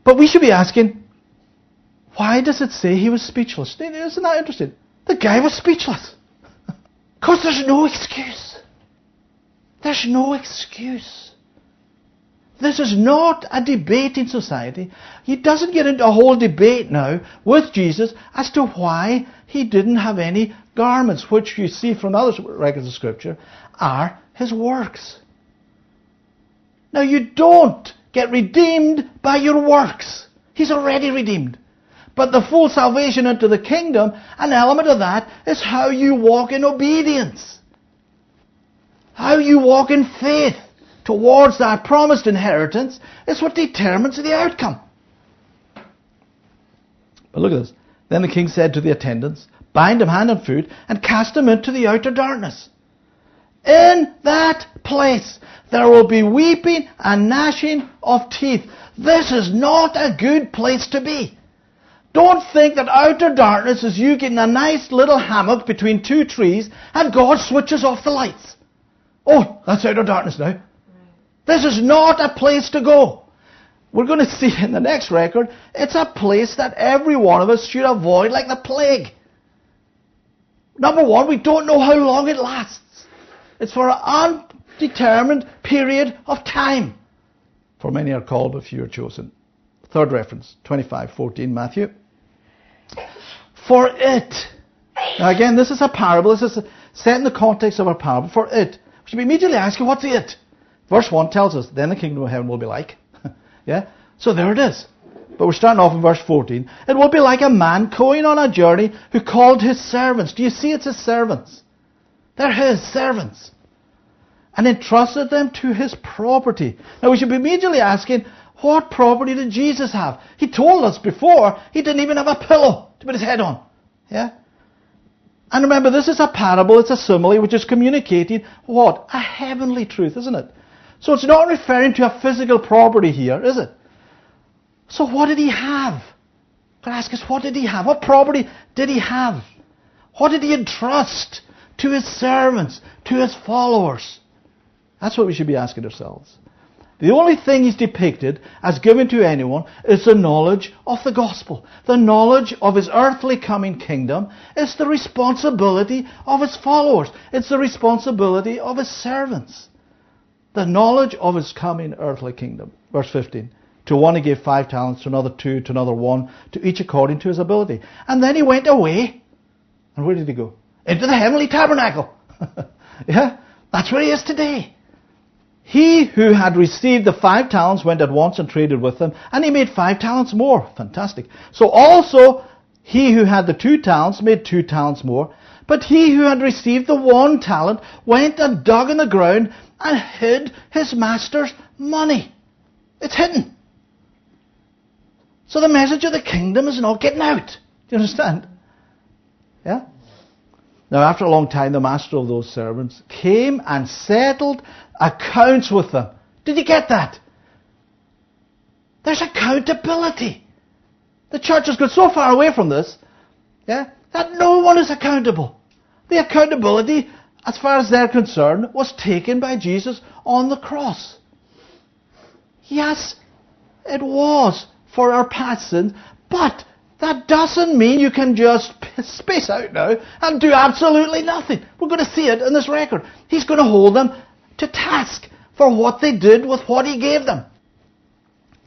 But we should be asking, why does it say he was speechless? Isn't that interesting? The guy was speechless. Because there's no excuse. There's no excuse. This is not a debate in society. He doesn't get into a whole debate now with Jesus as to why he didn't have any garments, which you see from other records of Scripture are his works. Now you don't get redeemed by your works. He's already redeemed. But the full salvation into the kingdom, an element of that is how you walk in obedience. How you walk in faith towards that promised inheritance is what determines the outcome. But look at this. Then the king said to the attendants, Bind him hand and foot and cast him into the outer darkness. In that place there will be weeping and gnashing of teeth. This is not a good place to be. Don't think that outer darkness is you getting a nice little hammock between two trees and God switches off the lights. Oh, that's outer darkness now. This is not a place to go. We're going to see in the next record, it's a place that every one of us should avoid like the plague. Number one, we don't know how long it lasts. It's for an undetermined period of time. For many are called, but few are chosen. Third reference, 25:14, Matthew. For it. Now again, this is a parable. This is set in the context of a parable. For it. We should immediately asking, what's it? Verse 1 tells us, then the kingdom of heaven will be like. yeah? So there it is. But we're starting off in verse 14. It will be like a man going on a journey who called his servants. Do you see it's his servants? They're his servants. And entrusted them to his property. Now we should be immediately asking, what property did Jesus have? He told us before he didn't even have a pillow to put his head on. Yeah? And remember, this is a parable, it's a simile, which is communicating what? A heavenly truth, isn't it? So it's not referring to a physical property here, is it? So what did he have? Can ask us, what did he have? What property did he have? What did he entrust to his servants, to his followers? That's what we should be asking ourselves. The only thing he's depicted as given to anyone is the knowledge of the gospel. The knowledge of his earthly coming kingdom is the responsibility of his followers. It's the responsibility of his servants. The knowledge of his coming earthly kingdom. Verse 15. To one he gave five talents, to another two, to another one, to each according to his ability. And then he went away. And where did he go? Into the heavenly tabernacle. yeah? That's where he is today. He who had received the five talents went at once and traded with them, and he made five talents more. Fantastic. So also he who had the two talents made two talents more. But he who had received the one talent went and dug in the ground and hid his master's money. It's hidden. So the message of the kingdom is not getting out. Do you understand? Yeah? Now, after a long time, the master of those servants came and settled accounts with them. Did you get that? There's accountability. The church has got so far away from this, yeah, that no one is accountable. The accountability, as far as they're concerned, was taken by Jesus on the cross. Yes, it was for our past sins, but that doesn't mean you can just space out now and do absolutely nothing. We're going to see it in this record. He's going to hold them to task for what they did with what he gave them.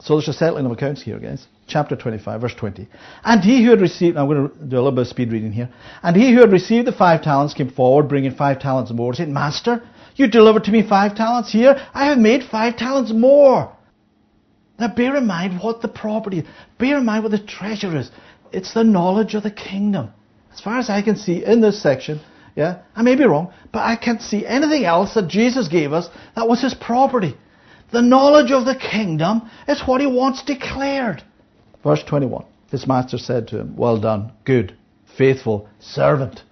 So there's a settling of accounts here, guys. Chapter 25, verse 20. And he who had received, I'm going to do a little bit of speed reading here. And he who had received the five talents came forward, bringing five talents more, saying, Master, you delivered to me five talents. Here, I have made five talents more. Now bear in mind what the property is. Bear in mind what the treasure is. It's the knowledge of the kingdom. As far as I can see in this section, yeah, I may be wrong, but I can't see anything else that Jesus gave us that was his property. The knowledge of the kingdom is what he wants declared. Verse 21. His master said to him, Well done, good, faithful servant.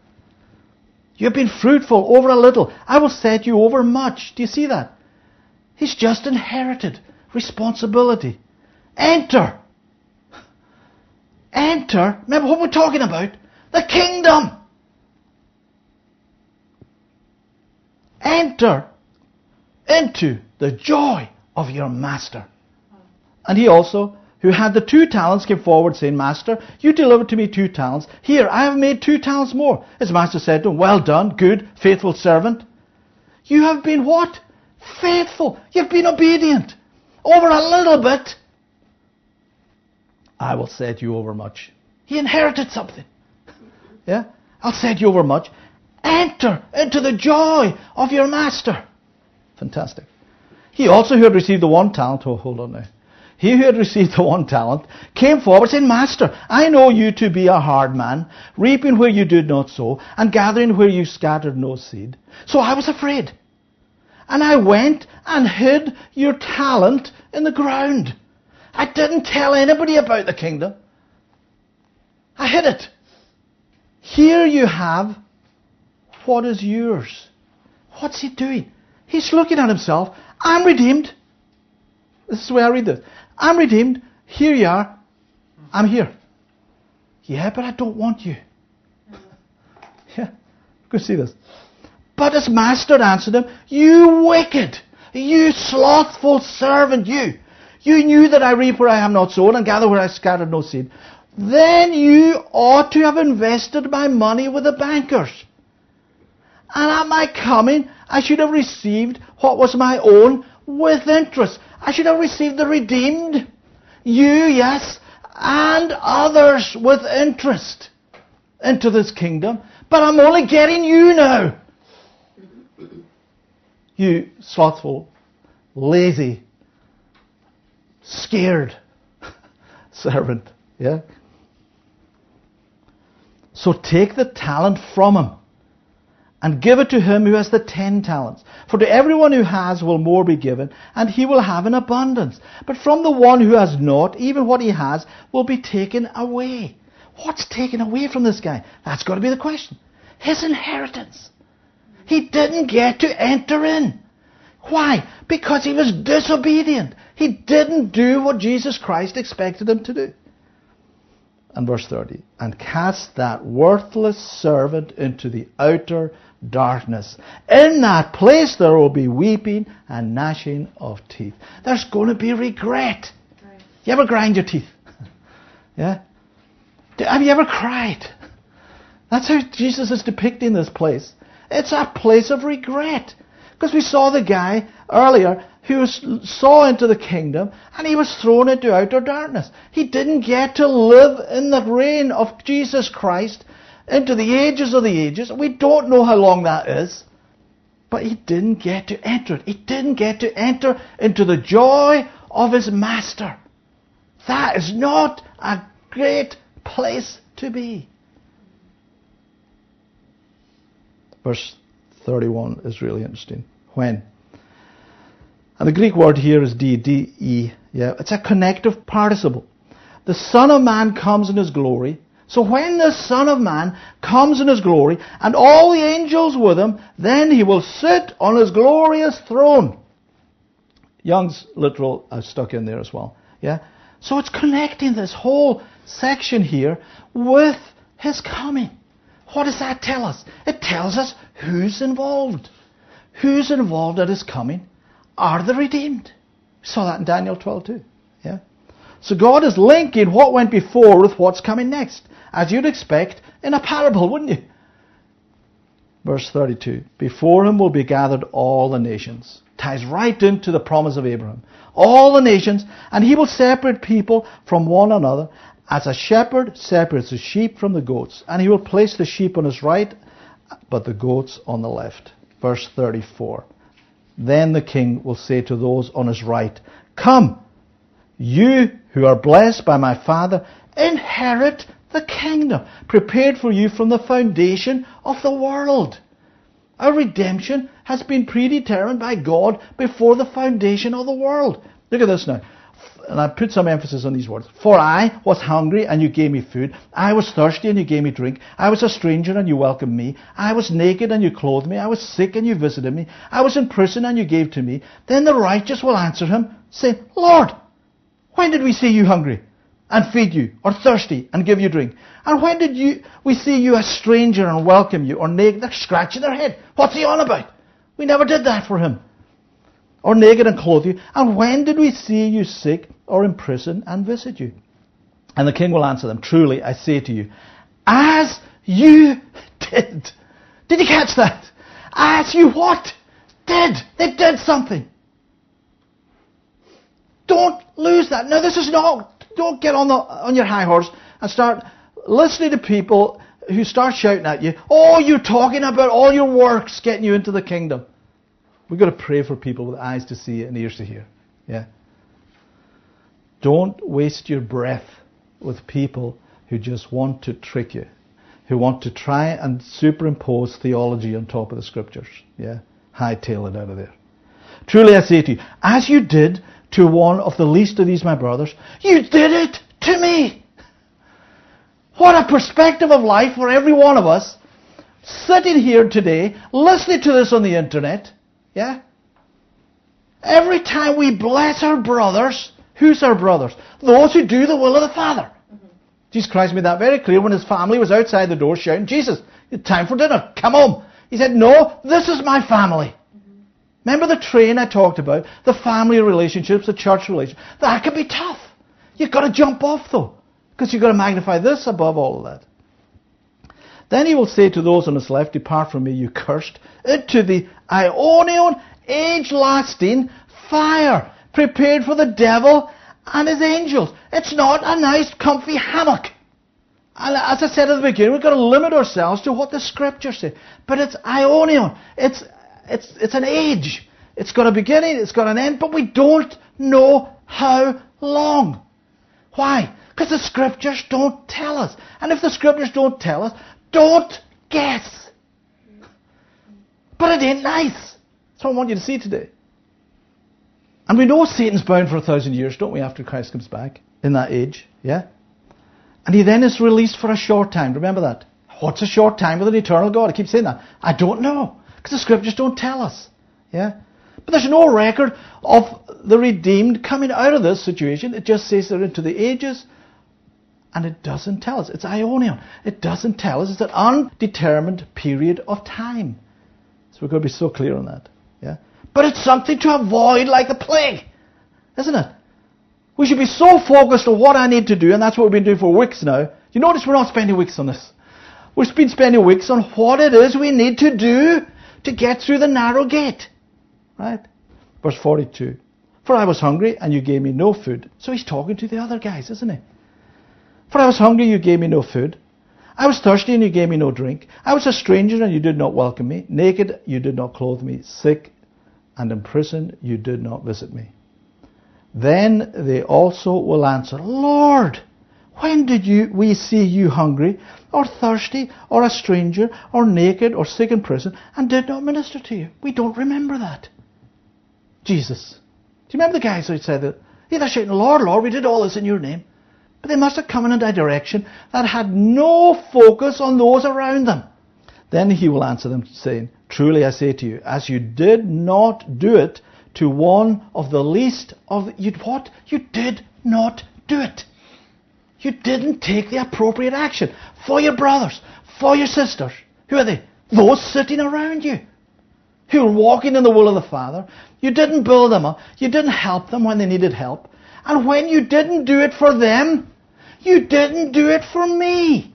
You have been fruitful over a little. I will set you over much. Do you see that? He's just inherited responsibility. Enter. Enter. Remember what we're talking about? The kingdom. Enter into the joy of your master. And he also, who had the two talents, came forward saying, Master, you delivered to me two talents. Here, I have made two talents more. His master said to him, Well done, good, faithful servant. You have been what? Faithful. You've been obedient over a little bit, I will set you over much. He inherited something. Yeah? I'll set you over much. Enter into the joy of your master. Fantastic. He also, who had received the one talent, oh, hold on now. He who had received the one talent came forward saying, Master, I know you to be a hard man, reaping where you did not sow, and gathering where you scattered no seed. So I was afraid. And I went and hid your talent in the ground. I didn't tell anybody about the kingdom. I hid it. Here you have what is yours. What's he doing? He's looking at himself. I'm redeemed. This is way I read this. I'm redeemed. Here you are. I'm here. Yeah, but I don't want you. Yeah. Go see this. But his master answered him, You wicked, you slothful servant, you. You knew that I reap where I have not sown and gather where I scattered no seed. Then you ought to have invested my money with the bankers. And at my coming, I should have received what was my own with interest. I should have received the redeemed. You, yes, and others with interest into this kingdom. But I'm only getting you now. You slothful, lazy, scared servant. Yeah? So take the talent from him and give it to him who has the ten talents. For to everyone who has will more be given, and he will have an abundance. But from the one who has not, even what he has will be taken away. What's taken away from this guy? That's got to be the question. His inheritance. He didn't get to enter in. Why? Because he was disobedient. He didn't do what Jesus Christ expected him to do. And verse 30. And cast that worthless servant into the outer darkness. In that place there will be weeping and gnashing of teeth. There's going to be regret. Right. You ever grind your teeth? yeah? Have you ever cried? That's how Jesus is depicting this place. It's a place of regret. Because we saw the guy earlier who saw into the kingdom and he was thrown into outer darkness. He didn't get to live in the reign of Jesus Christ into the ages of the ages. We don't know how long that is. But he didn't get to enter it. He didn't get to enter into the joy of his master. That is not a great place to be. Verse 31 is really interesting. When? And the Greek word here is D, D-E. Yeah, it's a connective participle. The Son of Man comes in His glory. So when the Son of Man comes in His glory, and all the angels with Him, then He will sit on His glorious throne. Young's literal uh, stuck in there as well. Yeah. So it's connecting this whole section here with His coming. What does that tell us? It tells us who's involved. Who's involved at his coming are the redeemed. We saw that in Daniel 12 too. So God is linking what went before with what's coming next, as you'd expect in a parable, wouldn't you? Verse 32 Before him will be gathered all the nations. Ties right into the promise of Abraham. All the nations, and he will separate people from one another, as a shepherd separates the sheep from the goats, and he will place the sheep on his right, but the goats on the left. Verse 34. Then the king will say to those on his right, Come, you who are blessed by my Father, inherit the kingdom prepared for you from the foundation of the world. Our redemption has been predetermined by God before the foundation of the world. Look at this now and I put some emphasis on these words. For I was hungry and you gave me food. I was thirsty and you gave me drink. I was a stranger and you welcomed me. I was naked and you clothed me. I was sick and you visited me. I was in prison and you gave to me. Then the righteous will answer him, say, Lord, when did we see you hungry and feed you, or thirsty and give you drink? And when did you, we see you a stranger and welcome you, or naked? They're scratching their head. What's he on about? We never did that for him or naked and clothe you? And when did we see you sick or in prison and visit you? And the king will answer them, Truly, I say to you, as you did. Did you catch that? As you what? Did. They did something. Don't lose that. Now, this is not, don't get on, the, on your high horse and start listening to people who start shouting at you, oh, you're talking about all your works getting you into the kingdom. We've got to pray for people with eyes to see and ears to hear. Yeah. Don't waste your breath with people who just want to trick you, who want to try and superimpose theology on top of the scriptures. Yeah. Hightail it out of there. Truly I say to you, as you did to one of the least of these my brothers, you did it to me. What a perspective of life for every one of us sitting here today, listening to this on the internet. Yeah? Every time we bless our brothers, who's our brothers? Those who do the will of the Father. Mm-hmm. Jesus Christ made that very clear when his family was outside the door shouting, Jesus, it's time for dinner. Come home. He said, No, this is my family. Remember the train I talked about? The family relationships, the church relationships. That can be tough. You've got to jump off though. Because you've got to magnify this above all of that. Then he will say to those on his left, Depart from me, you cursed, into the aionian age lasting fire, prepared for the devil and his angels. It's not a nice, comfy hammock. And as I said at the beginning, we've got to limit ourselves to what the scriptures say. But it's aionian. It's, it's, it's an age. It's got a beginning, it's got an end, but we don't know how long. Why? Because the scriptures don't tell us. And if the scriptures don't tell us, don't guess. But it ain't nice. That's what I want you to see today. And we know Satan's bound for a thousand years, don't we, after Christ comes back in that age? Yeah? And he then is released for a short time. Remember that? What's a short time with an eternal God? I keep saying that. I don't know. Because the scriptures don't tell us. Yeah? But there's no record of the redeemed coming out of this situation. It just says they're into the ages and it doesn't tell us. It's aionian. It doesn't tell us. It's an undetermined period of time. So we've got to be so clear on that. Yeah? But it's something to avoid like the plague. Isn't it? We should be so focused on what I need to do, and that's what we've been doing for weeks now. You notice we're not spending weeks on this. We've been spending weeks on what it is we need to do to get through the narrow gate. Right? Verse 42. For I was hungry, and you gave me no food. So he's talking to the other guys, isn't he? For I was hungry, you gave me no food. I was thirsty, and you gave me no drink. I was a stranger, and you did not welcome me. Naked, you did not clothe me. Sick, and in prison, you did not visit me. Then they also will answer, Lord, when did you, we see you hungry, or thirsty, or a stranger, or naked, or sick in prison, and did not minister to you? We don't remember that. Jesus. Do you remember the guys who said that? Yeah, they're shouting, Lord, Lord, we did all this in your name. But they must have come in a direction that had no focus on those around them. Then he will answer them, saying, Truly I say to you, as you did not do it to one of the least of you what? You did not do it. You didn't take the appropriate action for your brothers, for your sisters. Who are they? Those sitting around you. Who are walking in the will of the Father. You didn't build them up. You didn't help them when they needed help. And when you didn't do it for them, you didn't do it for me.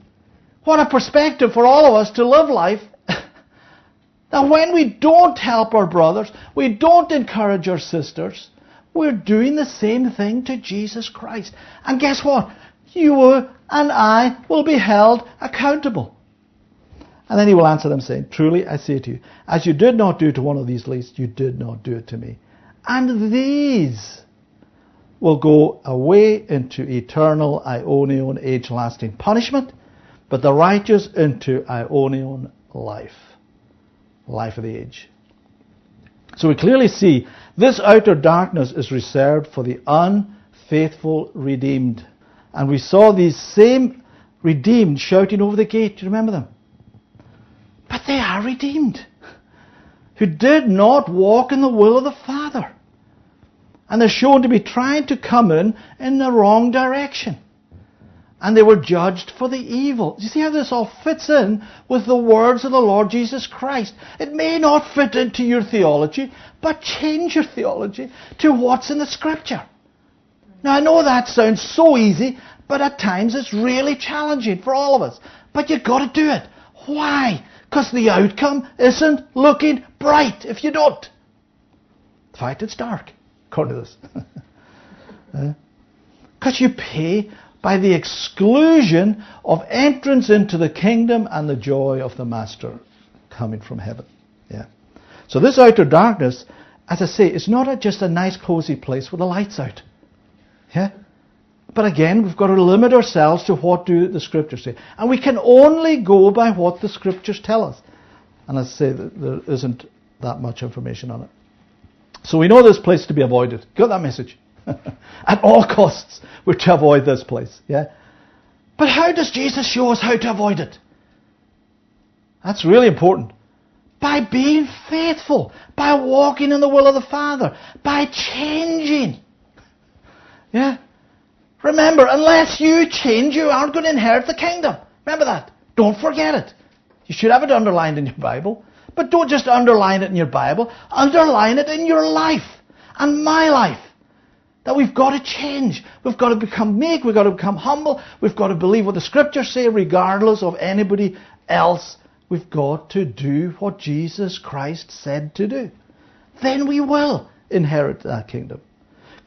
What a perspective for all of us to live life. that when we don't help our brothers, we don't encourage our sisters, we're doing the same thing to Jesus Christ. And guess what? You and I will be held accountable. And then he will answer them saying, Truly I say to you, as you did not do to one of these least, you did not do it to me. And these will go away into eternal aionian age lasting punishment, but the righteous into aionian life. Life of the age. So we clearly see this outer darkness is reserved for the unfaithful redeemed. And we saw these same redeemed shouting over the gate. Do you remember them? But they are redeemed. Who did not walk in the will of the Father and they're shown to be trying to come in in the wrong direction. And they were judged for the evil. You see how this all fits in with the words of the Lord Jesus Christ? It may not fit into your theology, but change your theology to what's in the Scripture. Now I know that sounds so easy, but at times it's really challenging for all of us. But you've got to do it. Why? Because the outcome isn't looking bright if you don't. In fact, it's dark according to this. Because uh, you pay by the exclusion of entrance into the kingdom and the joy of the Master coming from heaven. Yeah. So this outer darkness, as I say, is not just a nice cozy place with the lights out. Yeah. But again, we've got to limit ourselves to what do the scriptures say. And we can only go by what the scriptures tell us. And I say, there isn't that much information on it. So we know this place to be avoided. Got that message? At all costs, we're to avoid this place. Yeah. But how does Jesus show us how to avoid it? That's really important. By being faithful, by walking in the will of the Father, by changing. Yeah? Remember, unless you change, you aren't going to inherit the kingdom. Remember that. Don't forget it. You should have it underlined in your Bible. But don't just underline it in your Bible, underline it in your life and my life. That we've got to change. We've got to become meek. We've got to become humble. We've got to believe what the scriptures say, regardless of anybody else. We've got to do what Jesus Christ said to do. Then we will inherit that kingdom.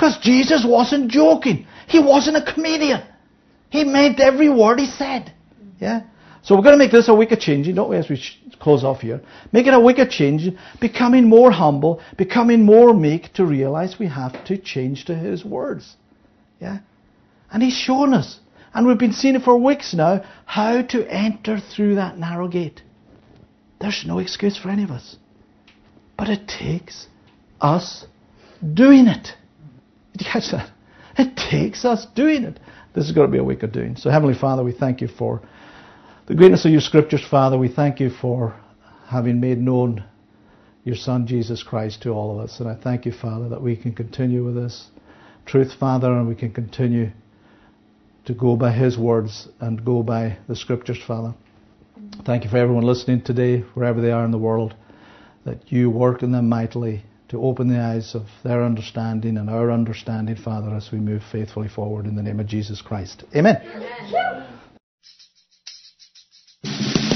Because Jesus wasn't joking. He wasn't a comedian. He meant every word he said. Yeah? So we're going to make this a week of changing, don't we, as we close off here? Make it a week of changing, becoming more humble, becoming more meek to realize we have to change to His words. Yeah? And He's shown us, and we've been seeing it for weeks now, how to enter through that narrow gate. There's no excuse for any of us. But it takes us doing it. Did you catch that? It takes us doing it. This is going to be a week of doing. So, Heavenly Father, we thank you for the greatness of your scriptures, Father, we thank you for having made known your Son, Jesus Christ, to all of us. And I thank you, Father, that we can continue with this truth, Father, and we can continue to go by His words and go by the scriptures, Father. Thank you for everyone listening today, wherever they are in the world, that you work in them mightily to open the eyes of their understanding and our understanding, Father, as we move faithfully forward in the name of Jesus Christ. Amen. Amen.